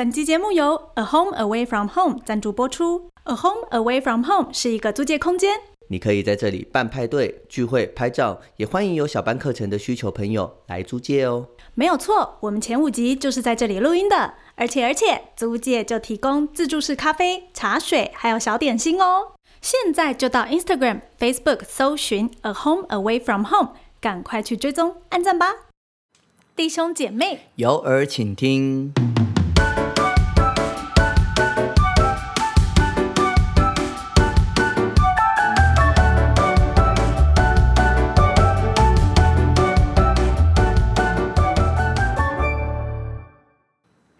本期节目由 A Home Away from Home 赞助播出。A Home Away from Home 是一个租借空间，你可以在这里办派对、聚会、拍照，也欢迎有小班课程的需求朋友来租借哦。没有错，我们前五集就是在这里录音的。而且而且，租借就提供自助式咖啡、茶水，还有小点心哦。现在就到 Instagram、Facebook 搜寻 A Home Away from Home，赶快去追踪、按赞吧，弟兄姐妹。有耳请听。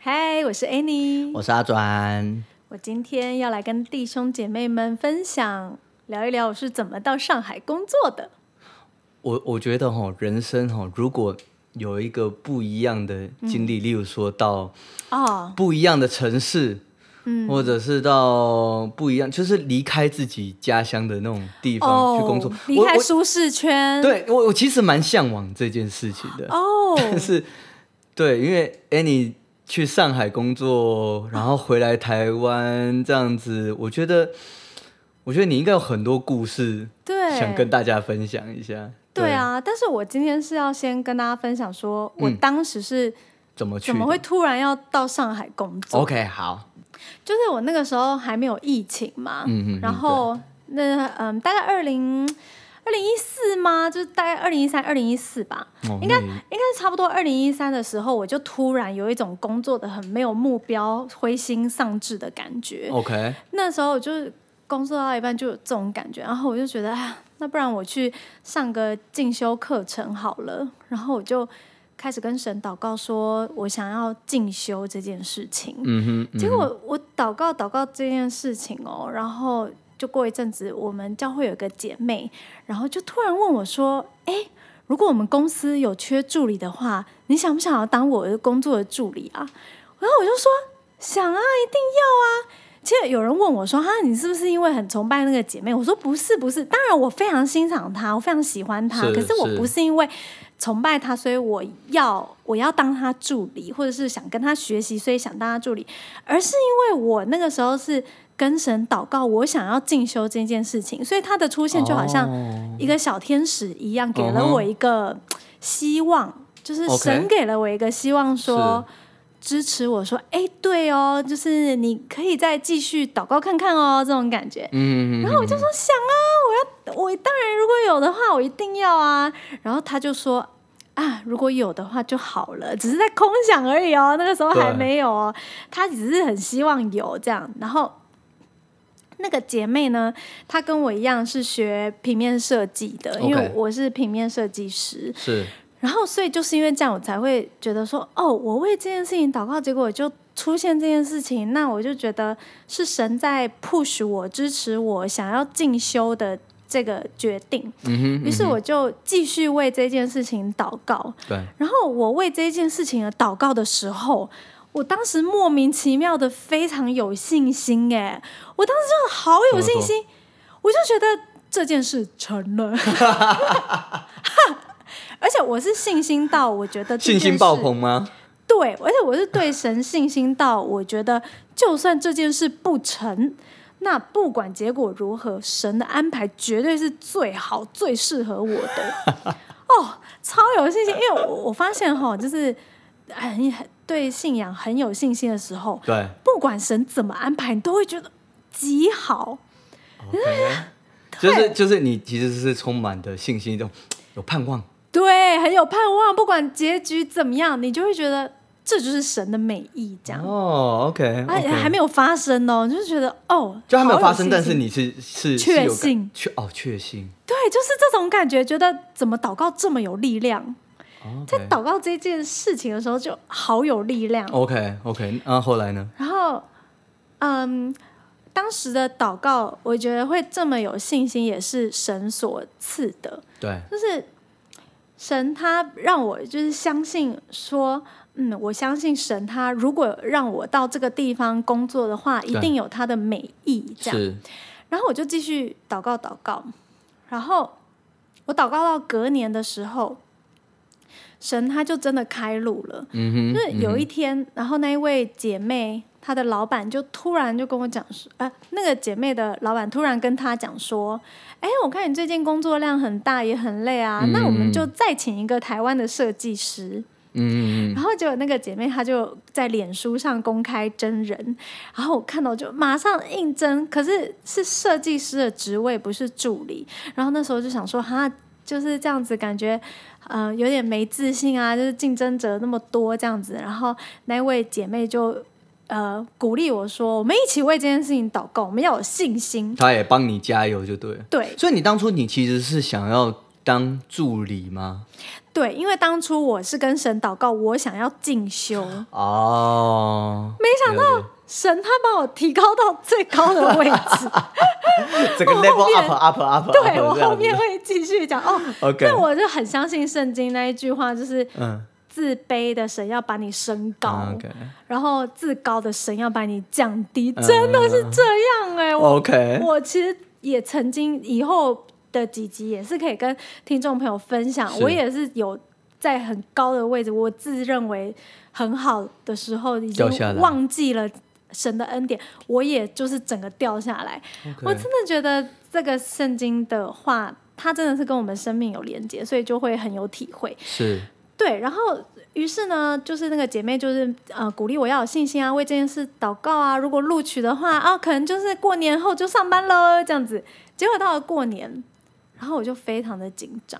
嗨，我是 Annie，我是阿转。我今天要来跟弟兄姐妹们分享，聊一聊我是怎么到上海工作的。我我觉得哈，人生哈，如果有一个不一样的经历，例如说到哦，不一样的城市，嗯或者是到不一样，就是离开自己家乡的那种地方去工作哦，离开舒适圈。对我我其实蛮向往这件事情的。哦，但 是，对，因为 Annie 去上海工作，然后回来台湾这样子，我觉得，我觉得你应该有很多故事对，想跟大家分享一下。对，啊，但是我今天是要先跟大家分享说，我嗯。当时是怎么去？怎么会突然要到上海工作？OK 好，就是我那个时候还没有疫情嘛，嗯嗯嗯然后那嗯，大概二零二零一四吗？就是大概二零一三、二零一四吧，哦应该应该是差不多二零一三的时候，我就突然有一种工作的很没有目标、灰心丧志的感觉。OK 那时候我就是工作到一半就有这种感觉，然后我就觉得，哎呀，那不然我去上个进修课程好了。然后我就开始跟神祷告，说我想要进修这件事情。嗯哼，嗯结果我祷告祷告这件事情哦，然后就过一阵子，我们教会有个姐妹，然后就突然问我说：“哎，如果我们公司有缺助理的话，你想不想要当我的工作的助理啊？”然后我就说：“想啊，一定要啊。”其实有人问我说：“哈，你是不是因为很崇拜那个姐妹？”我说：“不是，不是。当然，我非常欣赏她，我非常喜欢她。是可是我不是因为崇拜她，所以我要我要当她助理，或者是想跟她学习，所以想当她助理，而是因为我那个时候是跟神祷告，我想要进修这件事情，所以他的出现就好像哦一个小天使一样，给了我一个希望，就是神给了我一个希望说。支持我说，哎，对哦，就是你可以再继续祷告看看哦，这种感觉。嗯，然后我就说想啊，我要，我当然如果有的话，我一定要啊。然后他就说啊，如果有的话就好了，只是在空想而已哦，那个时候还没有哦，他只是很希望有这样。然后那个姐妹呢，她跟我一样是学平面设计的，因为我是平面设计师。是然后，所以就是因为这样，我才会觉得说，哦，我为这件事情祷告，结果就出现这件事情，那我就觉得是神在 push 我、支持我想要进修的这个决定。嗯哼，于是我就继续为这件事情祷告。对然后我为这件事情而祷告的时候，我当时莫名其妙的非常有信心，哎，我当时真的好有信心，我就觉得这件事成了。而且我是信心到，我觉得信心爆棚吗？对，而且我是对神信心到，我觉得就算这件事不成，那不管结果如何，神的安排绝对是最好、最适合我的。哦，超有信心，因为我我发现哈，就是很很对信仰很有信心的时候，对不管神怎么安排，你都会觉得极好。就是就是你其实是充满的信心，这种 有盼望。对，很有盼望，不管结局怎么样，你就会觉得这就是神的美意，这样。哦，OK，而且还没有发生哦，你就觉得哦，就还没有好发生，但是你是是是确信确哦确信。对，就是这种感觉，觉得怎么祷告这么有力量，在祷告这件事情的时候就好有力量。OK OK，那后来呢？然后，嗯，当时的祷告，我觉得会这么有信心，也是神所赐的，对，就是神他让我就是相信说。嗯，我相信神，他如果让我到这个地方工作的话，一定有他的美意。这样，然后我就继续祷告祷告，然后我祷告到隔年的时候，神他就真的开路了。嗯哼，就是有一天，然后那一位姐妹，她的老板就突然就跟我讲说，呃，那个姐妹的老板突然跟她讲说，哎，我看你最近工作量很大，也很累啊，那我们就再请一个台湾的设计师。嗯嗯然后结果那个姐妹她就在脸书上公开真人，然后我看到就马上应征，可是是设计师的职位，不是助理。然后那时候就想说，哈，就是这样子，感觉呃有点没自信啊，就是竞争者那么多这样子。然后那位姐妹就呃鼓励我说，我们一起为这件事情祷告，我们要有信心。她也帮你加油就对了。对所以你当初你其实是想要当助理吗？对，因为当初我是跟神祷告，我想要进修。哦，没想到神他把我提高到最高的位置，这个 level 面 up up up，对我后面会继续讲哦。OK，但我就很相信圣经那一句话，就是嗯。自卑的神要把你升高，然后自高的神要把你降低，嗯。真的是这样哎、我 OK，我其实也曾经以后的几集也是可以跟听众朋友分享，我也是有在很高的位置，我自认为很好的时候，已经忘记了神的恩典，我也就是整个掉下来。我真的觉得这个圣经的话，它真的是跟我们生命有连接，所以就会很有体会。是对，然后于是呢，就是那个姐妹就是呃鼓励我要有信心啊，为这件事祷告啊。如果录取的话啊，可能就是过年后就上班喽，这样子。结果到了过年，然后我就非常的紧张，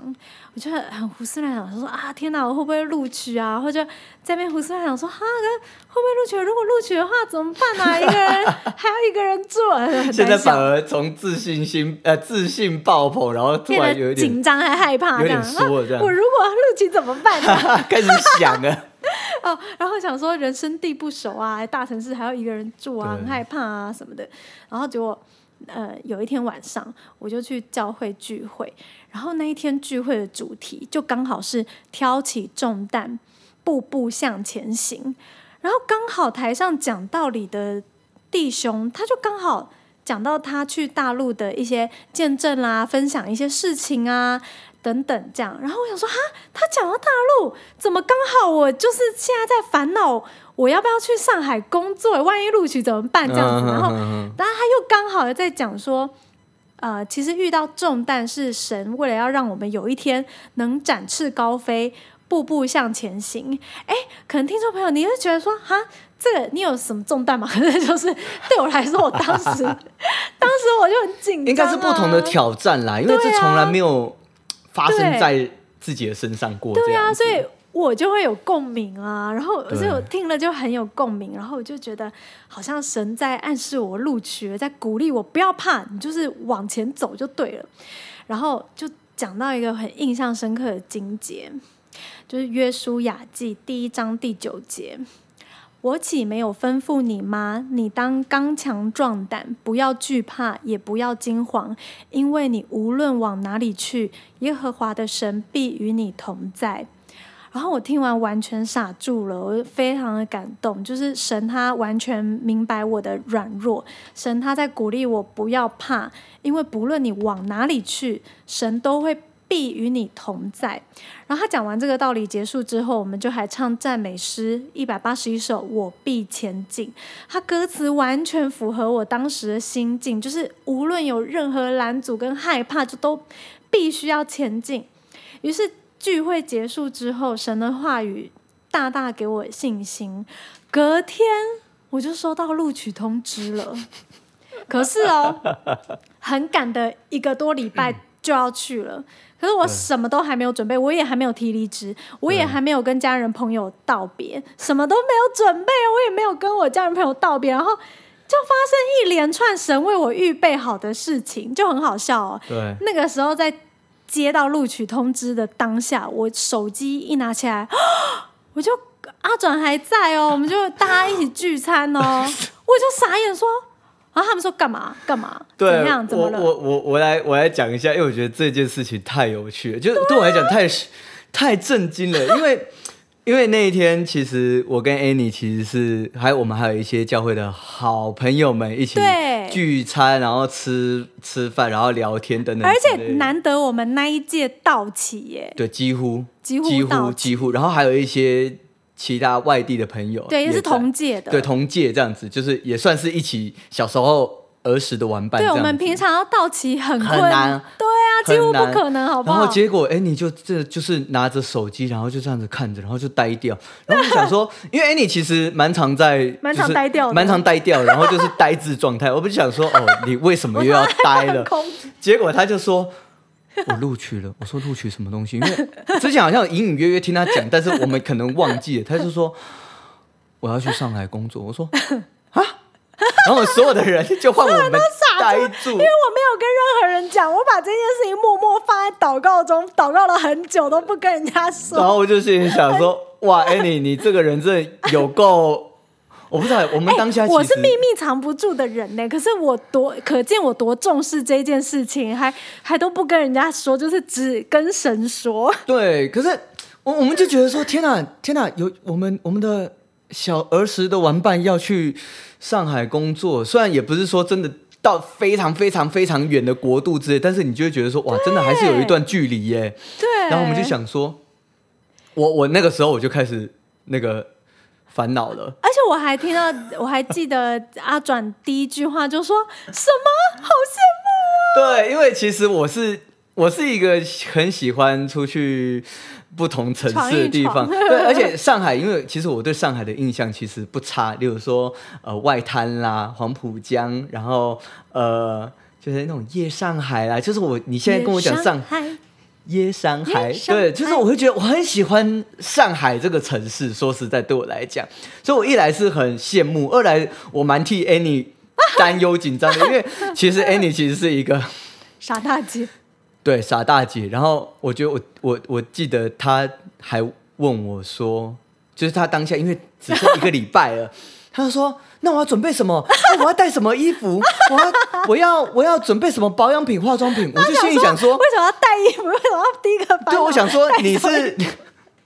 我就很胡思乱想，说啊天哪，我会不会录取啊？或者在那边胡思乱想说，哈，可会不会录取？如果录取的话怎么办啊？一个人还要一个人做，很现在反而从自信心呃自信爆棚，然后突然有一点紧张还害怕，有点这样。缩这样啊我如果录取怎么办呢？开始想啊，哦，然后想说人生地不熟啊，大城市还要一个人住啊，很害怕啊什么的。然后结果，呃，有一天晚上我就去教会聚会，然后那一天聚会的主题就刚好是挑起重担，步步向前行。然后刚好台上讲道理的弟兄，他就刚好讲到他去大陆的一些见证啦，分享一些事情啊。等等，这样，然后我想说，哈，他讲到大陆，怎么刚好我就是现在在烦恼，我要不要去上海工作？万一录取怎么办？这样子，然后，然后他又刚好在讲说，呃，其实遇到重担是神为了要让我们有一天能展翅高飞，步步向前行。哎，可能听众朋友你会觉得说，哈，这个你有什么重担吗？可 是就是对我来说，我当时 当时我就很紧张、啊，应该是不同的挑战啦，因为这对啊从来没有发生在自己的身上过这对啊，所以我就会有共鸣啊，然后对所以我听了就很有共鸣，然后我就觉得好像神在暗示我录取了，在鼓励我不要怕，你就是往前走就对了。然后就讲到一个很印象深刻的经节，就是约书亚记第一章第九节。我岂没有吩咐你吗？你当刚强壮胆，不要惧怕，也不要惊慌，因为你无论往哪里去，耶和华的神必与你同在。然后我听完完全傻住了，我非常的感动，就是神他完全明白我的软弱，神他在鼓励我不要怕，因为不论你往哪里去，神都会必与你同在。然后他讲完这个道理结束之后，我们就还唱赞美诗一百八十一首《我必前进》，他歌词完全符合我当时的心境，就是无论有任何拦阻跟害怕，就都必须要前进。于是聚会结束之后，神的话语大大给我信心。隔天我就收到录取通知了，可是哦，很赶的一个多礼拜就要去了。可是我什么都还没有准备，我也还没有提离职，我也还没有跟家人朋友道别，什么都没有准备，我也没有跟我家人朋友道别，然后就发生一连串神为我预备好的事情，就很好笑哦。对，那个时候在接到录取通知的当下，我手机一拿起来，我就阿转还在哦，我们就大家一起聚餐哦，我就傻眼说，然后他们说干嘛干嘛？对，怎样？怎么了？我我我我来我来讲一下，因为我觉得这件事情太有趣了，就对我来讲太太震惊了，因为因 因为那一天其实我跟 Annie 其实是还有我们还有一些教会的好朋友们一起聚餐，然后吃吃饭，然后聊天等等而且难得我们那一届到齐耶，对几乎几乎几乎几乎，然后还有一些其他外地的朋友，对，也是同届的，对同届这样子，就是也算是一起小时候儿时的玩伴这对，我们平常要到齐很困，很难对啊，几乎不可能，好不好？然后结果，哎，你就这就是拿着手机，然后就这样子看着，然后就呆掉。然后我就想说，因为 Annie 其实蛮常在，蛮常就是呆掉的蛮常呆掉，然后就是呆滞状态。我不是想说，哦，你为什么又要 呆了？空结果他就说。我录取了，我说录取什么东西？因为 之前好像隐隐约约听他讲，但是我们可能忘记了。他就说我要去上海工作。我说 啊，然后所有的人就换我们呆住，因为我没有跟任何人讲，我把这件事情默默放在祷告中，祷告了很久都不跟人家说然。后我就心里想说，哇，Annie，你这个人真的有够，我不知道，我们当下我是秘密藏不住的人呢，可是我多可见我多重视这件事情，还还都不跟人家说，就是只跟神说。对，可是我我们就觉得说，天哪，天哪，有我们我们的小儿时的玩伴要去上海工作，虽然也不是说真的到非常非常非常远的国度之类，但是你就会觉得说，哇，真的还是有一段距离耶。对，然后我们就，想说，我我那个时候我就开始那个烦恼了。而且我还听到，我还记得阿转第一句话就说什么，好羡慕啊。对，因为其实我是我是一个很喜欢出去不同城市的地方，对，而且上海，因为其实我对上海的印象其实不差，例如说呃外滩啦、黄浦江，然后呃就是那种夜上海啦，就是我你现在跟我讲上海，夜上海，对，就是我会觉得我很喜欢上海这个城市。说实在，对我来讲，所以我一来是很羡慕，二来我蛮替 Annie 担忧紧张的，因为其实 Annie 其实是一个傻大姐，对傻大姐。然后我觉得我我我记得她还问我说，就是她当下因为只剩一个礼拜了，她就说。那我要准备什么？那我要带什么衣服？我要我要我要准备什么保养品、化妆品？我就心里想说，为什么要带衣服？为什么要第一个？对，我想说你是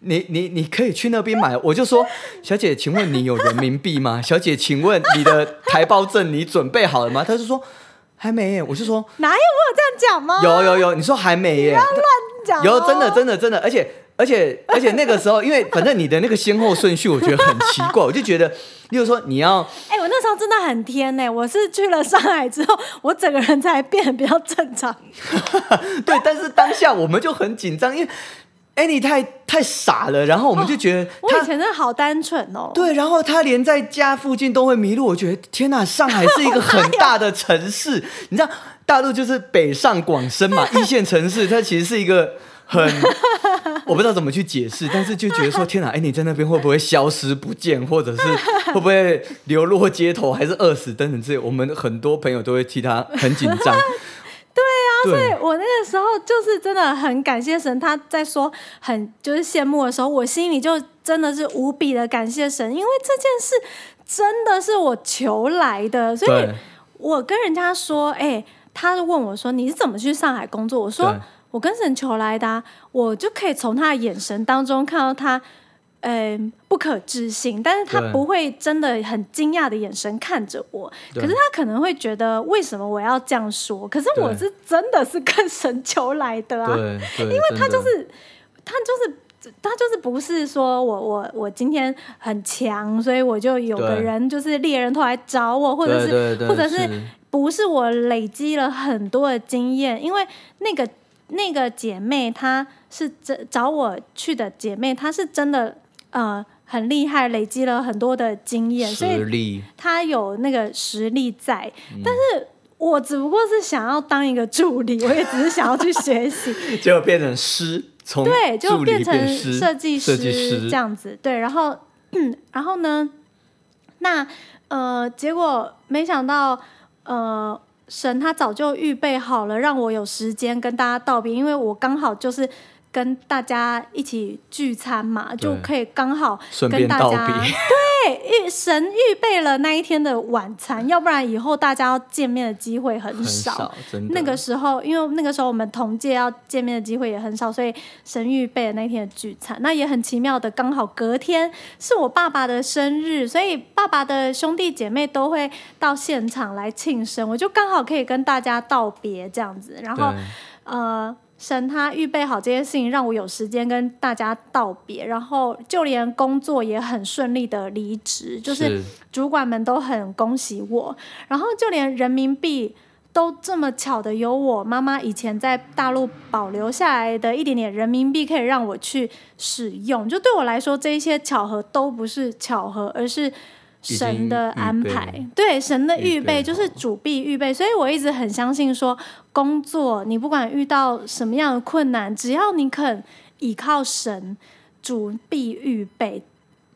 你你你可以去那边买。我就说，小姐，请问你有人民币吗？小姐，请问你的台胞证你准备好了吗？他就说还没耶。我就说哪有我有这样讲吗？有有有，你说还没耶？不要乱讲哦有真的真的真的，而且。而且而且那个时候，因为反正你的那个先后顺序，我觉得很奇怪，我就觉得，例如说你要 哎、我那时候真的很天呢、我是去了上海之后，我整个人才变得比较正常。对，但是当下我们就很紧张，因为 Annie 太太傻了，然后我们就觉得我以前真的好单纯哦。对，然后他连在家附近都会迷路，我觉得天哪，上海是一个很大的城市，你知道大陆就是北上广深嘛，一线城市，它其实是一个很，我不知道怎么去解释，但是就觉得说天哪，哎，你在那边会不会消失不见，或者是会不会流落街头，还是饿死等等之类，我们很多朋友都会替他很紧张。对啊，所以我那个时候就是真的很感谢神，他在说很就是羡慕的时候，我心里就真的是无比的感谢神，因为这件事真的是我求来的，所以我跟人家说，哎、他问我说你是怎么去上海工作？我说对我跟神求来的、啊，我就可以从他的眼神当中看到他。嗯，不可置信，但是他不会真的很惊讶的眼神看着我，可是他可能会觉得为什么我要这样说？可是我是真的是跟神求来的啊，因为他就是他就是他就是不是说我我我今天很强，所以我就有个人就是猎人头来找我，或者是或者是是。不是我累积了很多的经验，因为那个那个姐妹她是真找我去的姐妹，她是真的呃很厉害，累积了很多的经验，所以，她有那个实力在，嗯。但是。我只不过是想要当一个助理，我也只是想要去学习，结果变成师，从对，就变成诗设计设计师师。这样子，对，然后，嗯，然后呢，那呃，结果没想到，呃，神他早就预备好了，让我有时间跟大家道别，因为我刚好就是跟大家一起聚餐嘛，就可以刚好顺跟大家别。对预神预备了那一天的晚餐，要不然以后大家要见面的机会很很少。那个时候，因为那个时候我们同届要见面的机会也很少，所以神预备了那天的聚餐。那也很奇妙的，刚好隔天是我爸爸的生日，所以爸爸的兄弟姐妹都会到现场来庆生，我就刚好可以跟大家道别这样子。然后呃，神他预备好这些事情，让我有时间跟大家道别，然后就连工作也很顺利的离职，就是主管们都很恭喜我，然后就连人民币都这么巧的有我妈妈以前在大陆保留下来的一点点人民币可以让我去使用，就对我来说，这一些巧合都不是巧合，而是。神的安排，对神的预备就是主必预备，所以我一直很相信说，工作你不管遇到什么样的困难，只要你肯倚靠神，主必预备。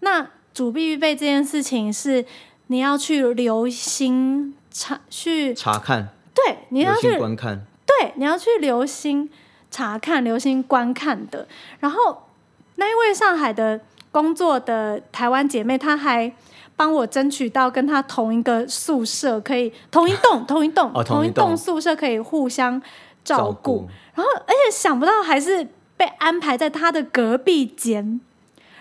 那主必预备这件事情是你要去留心查去查看，对，你要去观看，对，你要去留心查看、留心观看的。然后那一位上海的工作的台湾姐妹，她还帮我争取到跟他同一个宿舍，可以 同一栋、同一栋、哦同一栋栋宿舍可以互相照照顾。然后，而且想不到还是被安排在他的隔壁间。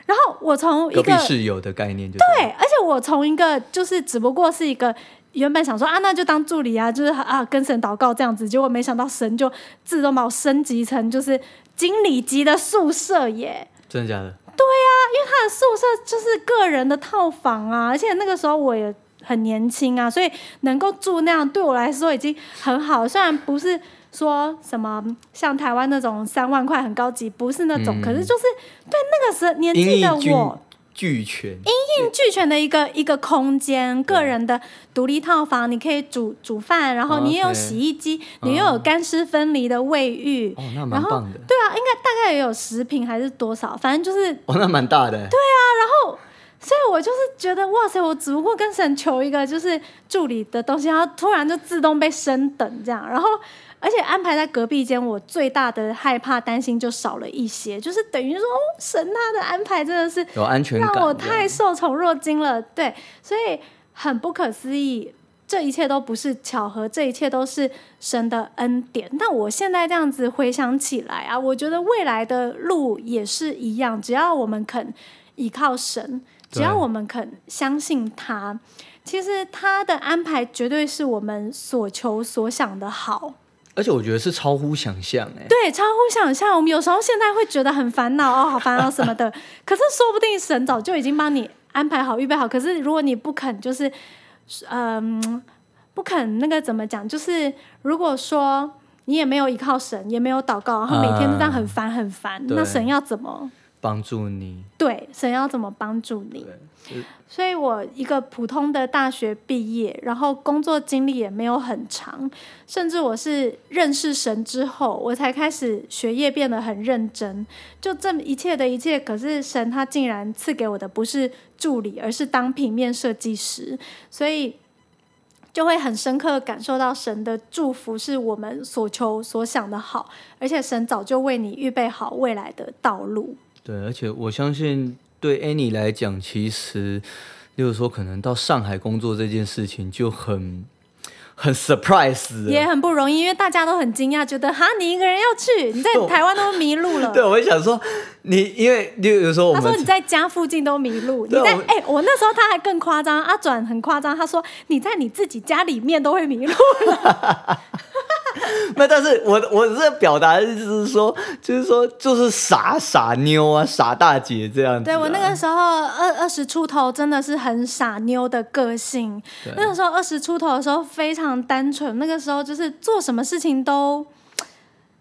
然后我从一隔壁个室友的概念就对，而且我从一个就是只不过是一个原本想说啊，那就当助理啊，就是啊跟神祷告这样子，结果没想到神就自动把我升级成就是经理级的宿舍耶。真的假的？他的宿舍就是个人的套房啊，而且那个时候我也很年轻啊，所以能够住那样对我来说已经很好。虽然不是说什么像台湾那种三万块很高级，不是那种，嗯可是就是对那个时候年纪的我。俱全，应俱全的一个一个空间，个人的独立套房，你可以煮煮饭，然后你也有洗衣机，你又有干湿分离的卫浴，哦，那蛮棒的，对啊，应该大概也有十平还是多少，反正就是，哦，那蛮大的，对啊，然后，所以我就是觉得哇塞，我只不过跟神求一个就是助理的东西，然后突然就自动被升等这样，然后。而且安排在隔壁间，我最大的害怕、担心就少了一些，就是等于说，哦，神他的安排真的是有安全感，让我太受宠若惊了。对，所以很不可思议，这一切都不是巧合，这一切都是神的恩典。那我现在这样子回想起来啊，我觉得未来的路也是一样，只要我们肯依靠神，只要我们肯相信他，其实他的安排绝对是我们所求所想的好。而且我觉得是超乎想象，哎，对，超乎想象。我们有时候现在会觉得很烦恼哦，好烦恼什么的。可是说不定神早就已经帮你安排好、预备好。可是如果你不肯，就是嗯，不肯那个怎么讲？就是如果说你也没有依靠神，也没有祷告，然后每天都这样很烦很烦，对那神要怎么？帮助你，对，神要怎么帮助你？对，所以我一个普通的大学毕业，然后工作经历也没有很长，甚至我是认识神之后，我才开始学业变得很认真。就这么一切的一切，可是神他竟然赐给我的不是助理，而是当平面设计师，所以就会很深刻地感受到神的祝福是我们所求所想的好，而且神早就为你预备好未来的道路。对，而且我相信对 Annie 来讲，其实，例如说可能到上海工作这件事情就很很 surprise 也很不容易，因为大家都很惊讶，觉得哈你一个人要去，你在台湾都迷路了。对，我会想说，你因为例如说他说你在家附近都迷路，你在哎、我那时候他还更夸张，阿转很夸张，他说你在你自己家里面都会迷路。那但是我我这表达的意思是说，就是说就是傻傻妞啊，傻大姐这样子、啊。对我那个时候二二十出头，真的是很傻妞的个性。那个时候二十出头的时候非常单纯，那个时候就是做什么事情都。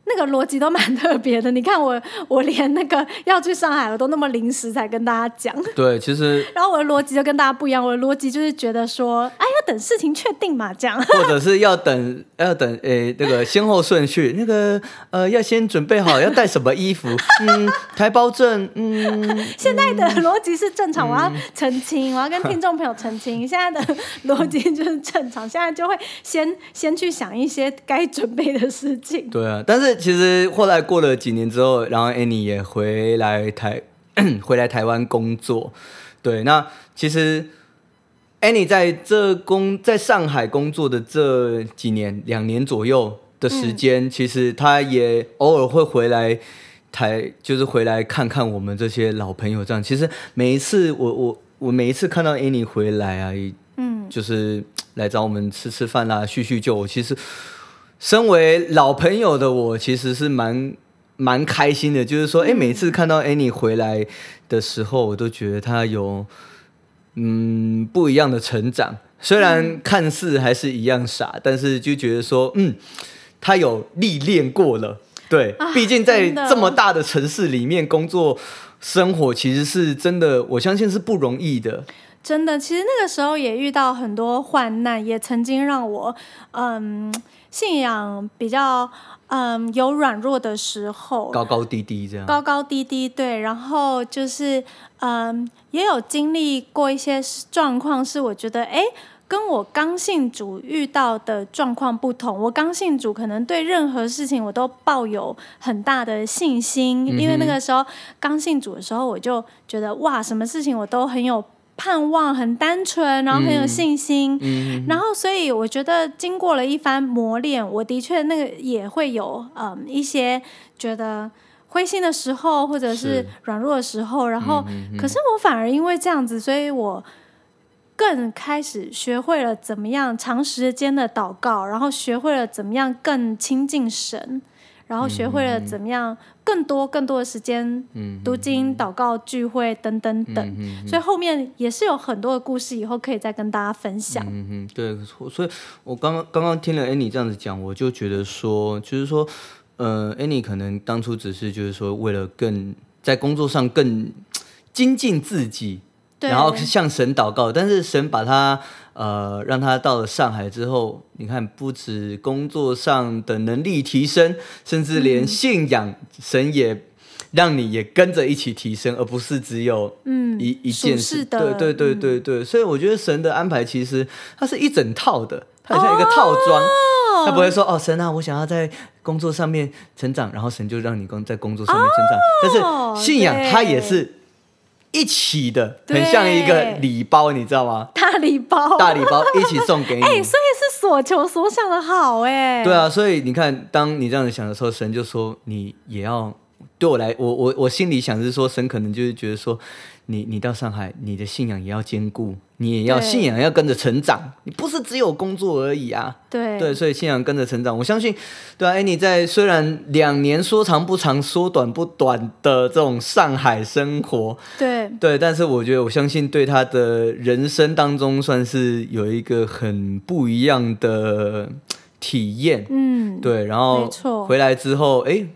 那个逻辑都蛮特别的，你看我，我连那个要去上海，我都那么临时才跟大家讲。对，其实 然后我的逻辑就跟大家不一样，我的逻辑就是觉得说，哎要，等事情确定嘛，这样。或者是要等要等诶、那个先后顺序，那个呃要先准备好要带什么衣服，嗯，台胞证，嗯，现在的逻辑是正常，我要澄清，我要跟听众朋友澄清，现在的逻辑就是正常，现在就会先先去想一些该准备的事情。对啊。但是其实后来过了几年之后，然后 Annie 也回来台 回来台湾工作，对，那其实。Annie 在这工在上海工作的这几年，两年左右的时间，其实她也偶尔会回来台，就是回来看看我们这些老朋友。这样，其实每一次我我我每一次看到 Annie 回来啊，嗯，就是来找我们吃吃饭啦、叙叙旧。其实身为老朋友的我，其实是蛮蛮开心的。就是说，哎、每次看到 Annie 回来的时候，我都觉得她有。嗯，不一样的成长，虽然看似还是一样傻，但是就觉得说，嗯，她有历练过了。对，啊毕竟在这么大的城市里面工作生活，其实是真的，我相信是不容易的。真的，其实那个时候也遇到很多患难，也曾经让我嗯信仰比较嗯有软弱的时候，高高低低这样。高高低低，对，然后就是嗯也有经历过一些状况，是我觉得哎。跟我刚信主遇到的状况不同，我刚信主可能对任何事情我都抱有很大的信心，因为那个时候刚信主的时候，我就觉得哇，什么事情我都很有盼望，很单纯，然后很有信心。嗯，然后，所以我觉得经过了一番磨练，我的确那个也会有嗯一些觉得灰心的时候，或者是是软弱的时候。然后，嗯可是我反而因为这样子，所以我更开始学会了怎么样长时间的祷告，然后学会了怎么样更亲近神，然后学会了怎么样更多更多的时间嗯读经、祷告、聚会等等等。嗯所以后面也是有很多的故事，以后可以再跟大家分享。嗯嗯，对，所所以我刚刚刚刚听了 Annie 这样子讲，我就觉得说，就是说，呃，Annie 可能当初只是就是说为了更在工作上更精进自己，对，然后向神祷告，但是神把他呃让他到了上海之后，你看不止工作上的能力提升，甚至连信仰、神也让你也跟着一起提升，而不是只有嗯一一件事。的对对对嗯对对，所以我觉得神的安排其实它是一整套的，它很像一个套装。他不会说哦，神啊，我想要在工作上面成长，然后神就让你工在工作上面成长。哦但是信仰它也是一起的，很像一个礼包，你知道吗？大礼包，大礼包一起送给你。哎、所以是所求所想的好哎、对，啊，所以你看，当你这样子想的时候，神就说你也要对我来，我我我心里想是说，神可能就是觉得说，你你到上海，你的信仰也要兼顾，你也要信仰要跟着成长，你不是只有工作而已啊。对。对，所以信仰跟着成长，我相信，对啊，哎，你在虽然两年说长不长，说短不短的这种上海生活，对。对，但是我觉得我相信对他的人生当中算是有一个很不一样的体验，嗯，对，然后回来之后，哎，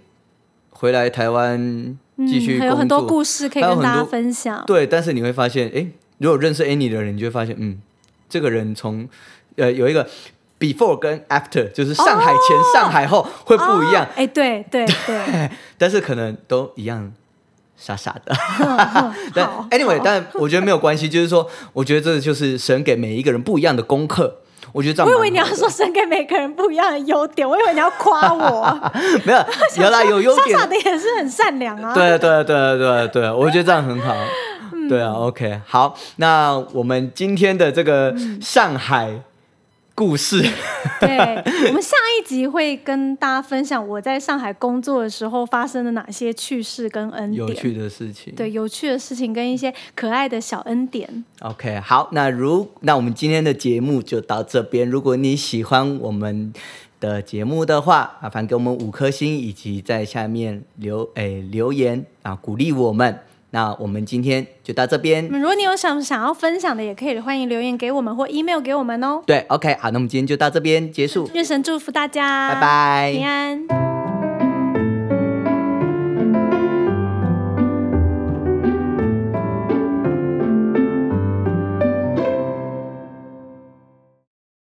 回来台湾继续嗯，还有工很多作，故事可以跟大家分享。对，但是你会发现，哎，如果认识 Annie 的人，你就会发现，嗯，这个人从呃有一个 before 跟 after，就是上海前、上海后会不一样，哦哎、对对对，但是可能都一样傻傻的。嗯 但 anyway，但我觉得没有关系，就是说，我觉得这就是神给每一个人不一样的功课。我觉得这样。我以为你要说神给每个人不一样的优点，我以为你要夸我，没有，原来，有优点傻。傻的也是很善良啊。对对对对对，我觉得这样很好。嗯对啊，OK，好，那我们今天的这个上海故事，对，我们下一集会跟大家分享我在上海工作的时候发生的哪些趣事跟恩典，有趣的事情。对有趣的事情跟一些可爱的小恩典。OK，好，那如那我们今天的节目就到这边。如果你喜欢我们的节目的话，麻烦给我们五颗星，以及在下面留诶留言啊，鼓励我们。那我们今天就到这边。嗯如果你有想想要分享的，也可以欢迎留言给我们或 email 给我们哦。对，OK，好，那我们今天就到这边结束，愿神祝福大家，拜拜平安。